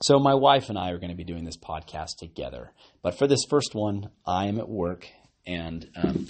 So, my wife and I are going to be doing this podcast together. But for this first one, I am at work and. Um,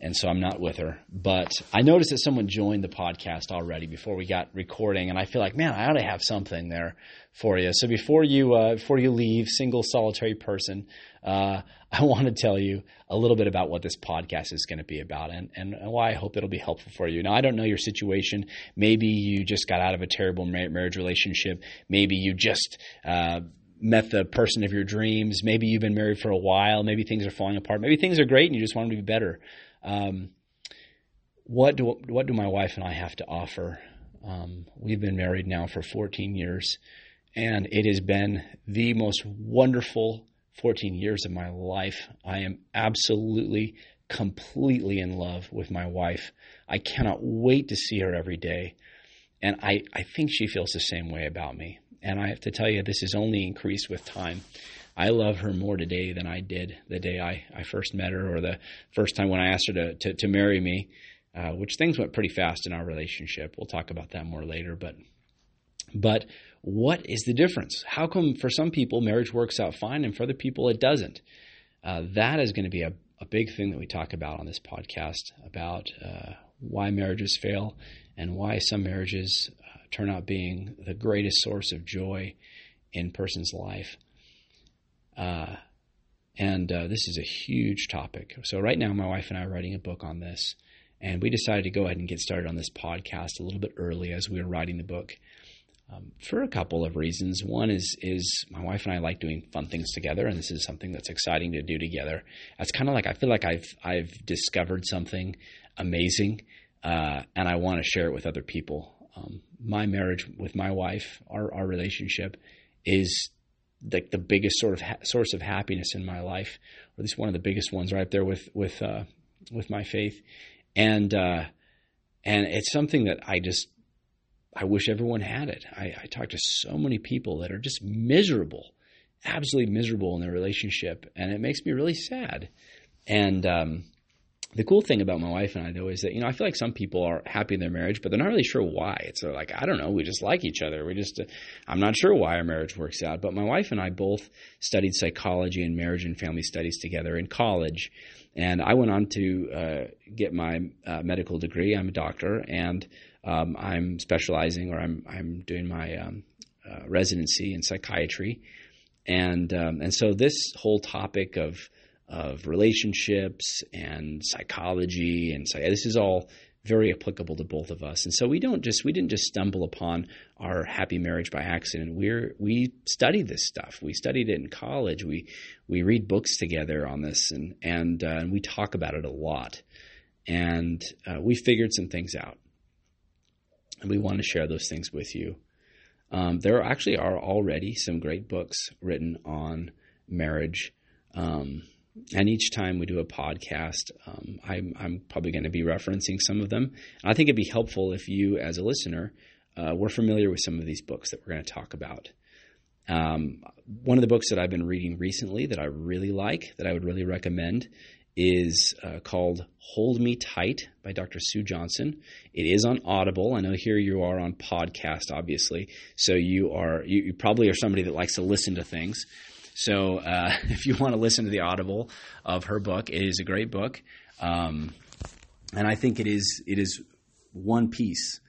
and so I'm not with her. But I noticed that someone joined the podcast already before we got recording, and I feel like, man, I ought to have something there for you. So before you uh, before you leave, single solitary person, uh, I want to tell you a little bit about what this podcast is going to be about and, and why I hope it'll be helpful for you. Now, I don't know your situation. Maybe you just got out of a terrible marriage relationship. Maybe you just uh, met the person of your dreams. Maybe you've been married for a while. Maybe things are falling apart. Maybe things are great and you just want them to be better. Um, what do what do my wife and I have to offer? Um, we've been married now for 14 years, and it has been the most wonderful 14 years of my life. I am absolutely, completely in love with my wife. I cannot wait to see her every day. And I, I think she feels the same way about me. And I have to tell you, this has only increased with time. I love her more today than I did the day I, I first met her or the first time when I asked her to, to, to marry me, uh, which things went pretty fast in our relationship. We'll talk about that more later. But, but what is the difference? How come for some people marriage works out fine and for other people it doesn't? Uh, that is going to be a, a big thing that we talk about on this podcast about uh, why marriages fail and why some marriages uh, turn out being the greatest source of joy in person's life. Uh, and uh, this is a huge topic. So, right now, my wife and I are writing a book on this. And we decided to go ahead and get started on this podcast a little bit early as we were writing the book um, for a couple of reasons. One is is my wife and I like doing fun things together, and this is something that's exciting to do together. It's kind of like I feel like I've I've discovered something amazing, uh, and I want to share it with other people. Um, my marriage with my wife, our our relationship, is like the biggest sort of ha- source of happiness in my life, or at least one of the biggest ones, right up there with with uh, with my faith, and uh, and it's something that I just I wish everyone had it. I, I talk to so many people that are just miserable, absolutely miserable in their relationship, and it makes me really sad. And um, the cool thing about my wife and I, though, is that you know I feel like some people are happy in their marriage, but they're not really sure why. It's like I don't know, we just like each other. We just uh, I'm not sure why our marriage works out. But my wife and I both studied psychology and marriage and family studies together in college, and I went on to uh, get my uh, medical degree. I'm a doctor, and um, I'm specializing or I'm I'm doing my um, uh, residency in psychiatry, and um, and so this whole topic of of relationships and psychology and so this is all very applicable to both of us. And so we don't just we didn't just stumble upon our happy marriage by accident. We're we studied this stuff. We studied it in college. We we read books together on this and and, uh, and we talk about it a lot. And uh, we figured some things out and we want to share those things with you. Um, there actually are already some great books written on marriage. Um, and each time we do a podcast, um, I'm, I'm, probably going to be referencing some of them. And I think it'd be helpful if you, as a listener, uh, were familiar with some of these books that we're going to talk about. Um, one of the books that I've been reading recently that I really like, that I would really recommend, is uh, called Hold Me Tight by Dr. Sue Johnson. It is on Audible. I know here you are on podcast, obviously. So you are you, you probably are somebody that likes to listen to things. So uh, if you want to listen to the Audible of her book, it is a great book, um, and I think it is it is one piece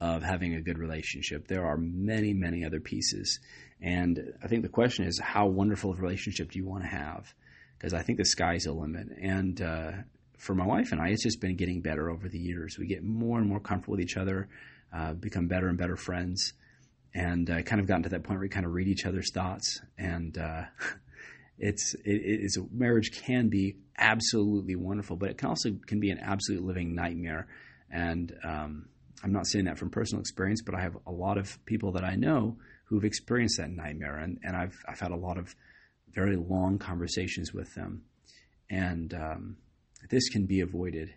of having a good relationship. There are many many other pieces, and I think the question is how wonderful of a relationship do you want to have? because I think the sky's the limit. And uh, for my wife and I, it's just been getting better over the years. We get more and more comfortable with each other, uh, become better and better friends, and uh, kind of gotten to that point where we kind of read each other's thoughts. And uh, it's it, it's marriage can be absolutely wonderful, but it can also can be an absolute living nightmare. And um, I'm not saying that from personal experience, but I have a lot of people that I know who've experienced that nightmare, and, and I've I've had a lot of very long conversations with them. And um, this can be avoided.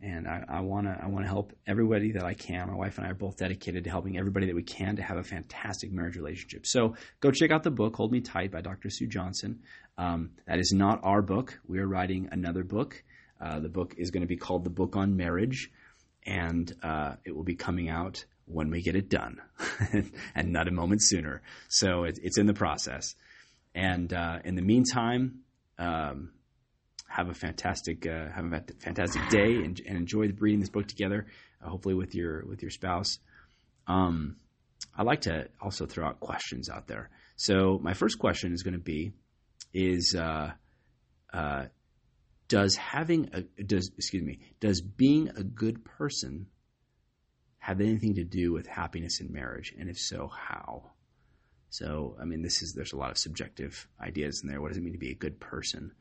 And I want to I want to help everybody that I can. My wife and I are both dedicated to helping everybody that we can to have a fantastic marriage relationship. So go check out the book "Hold Me Tight" by Dr. Sue Johnson. Um, that is not our book. We are writing another book. Uh, the book is going to be called "The Book on Marriage," and uh, it will be coming out when we get it done, and not a moment sooner. So it, it's in the process. And uh, in the meantime, um, have a fantastic uh, have a fantastic day and, and, enjoy reading this book together. Uh, hopefully with your with your spouse. Um, I like to also throw out questions out there. So my first question is going to be: Is uh, uh, does having a does excuse me does being a good person have anything to do with happiness in marriage, and if so, how? So I mean, this is there's a lot of subjective ideas in there. What does it mean to be a good person?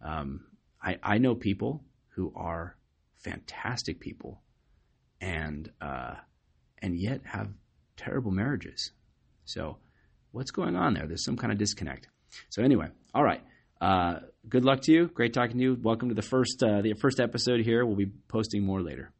Um, I, I know people who are fantastic people, and uh, and yet have terrible marriages. So, what's going on there? There's some kind of disconnect. So, anyway, all right. Uh, good luck to you. Great talking to you. Welcome to the first uh, the first episode here. We'll be posting more later.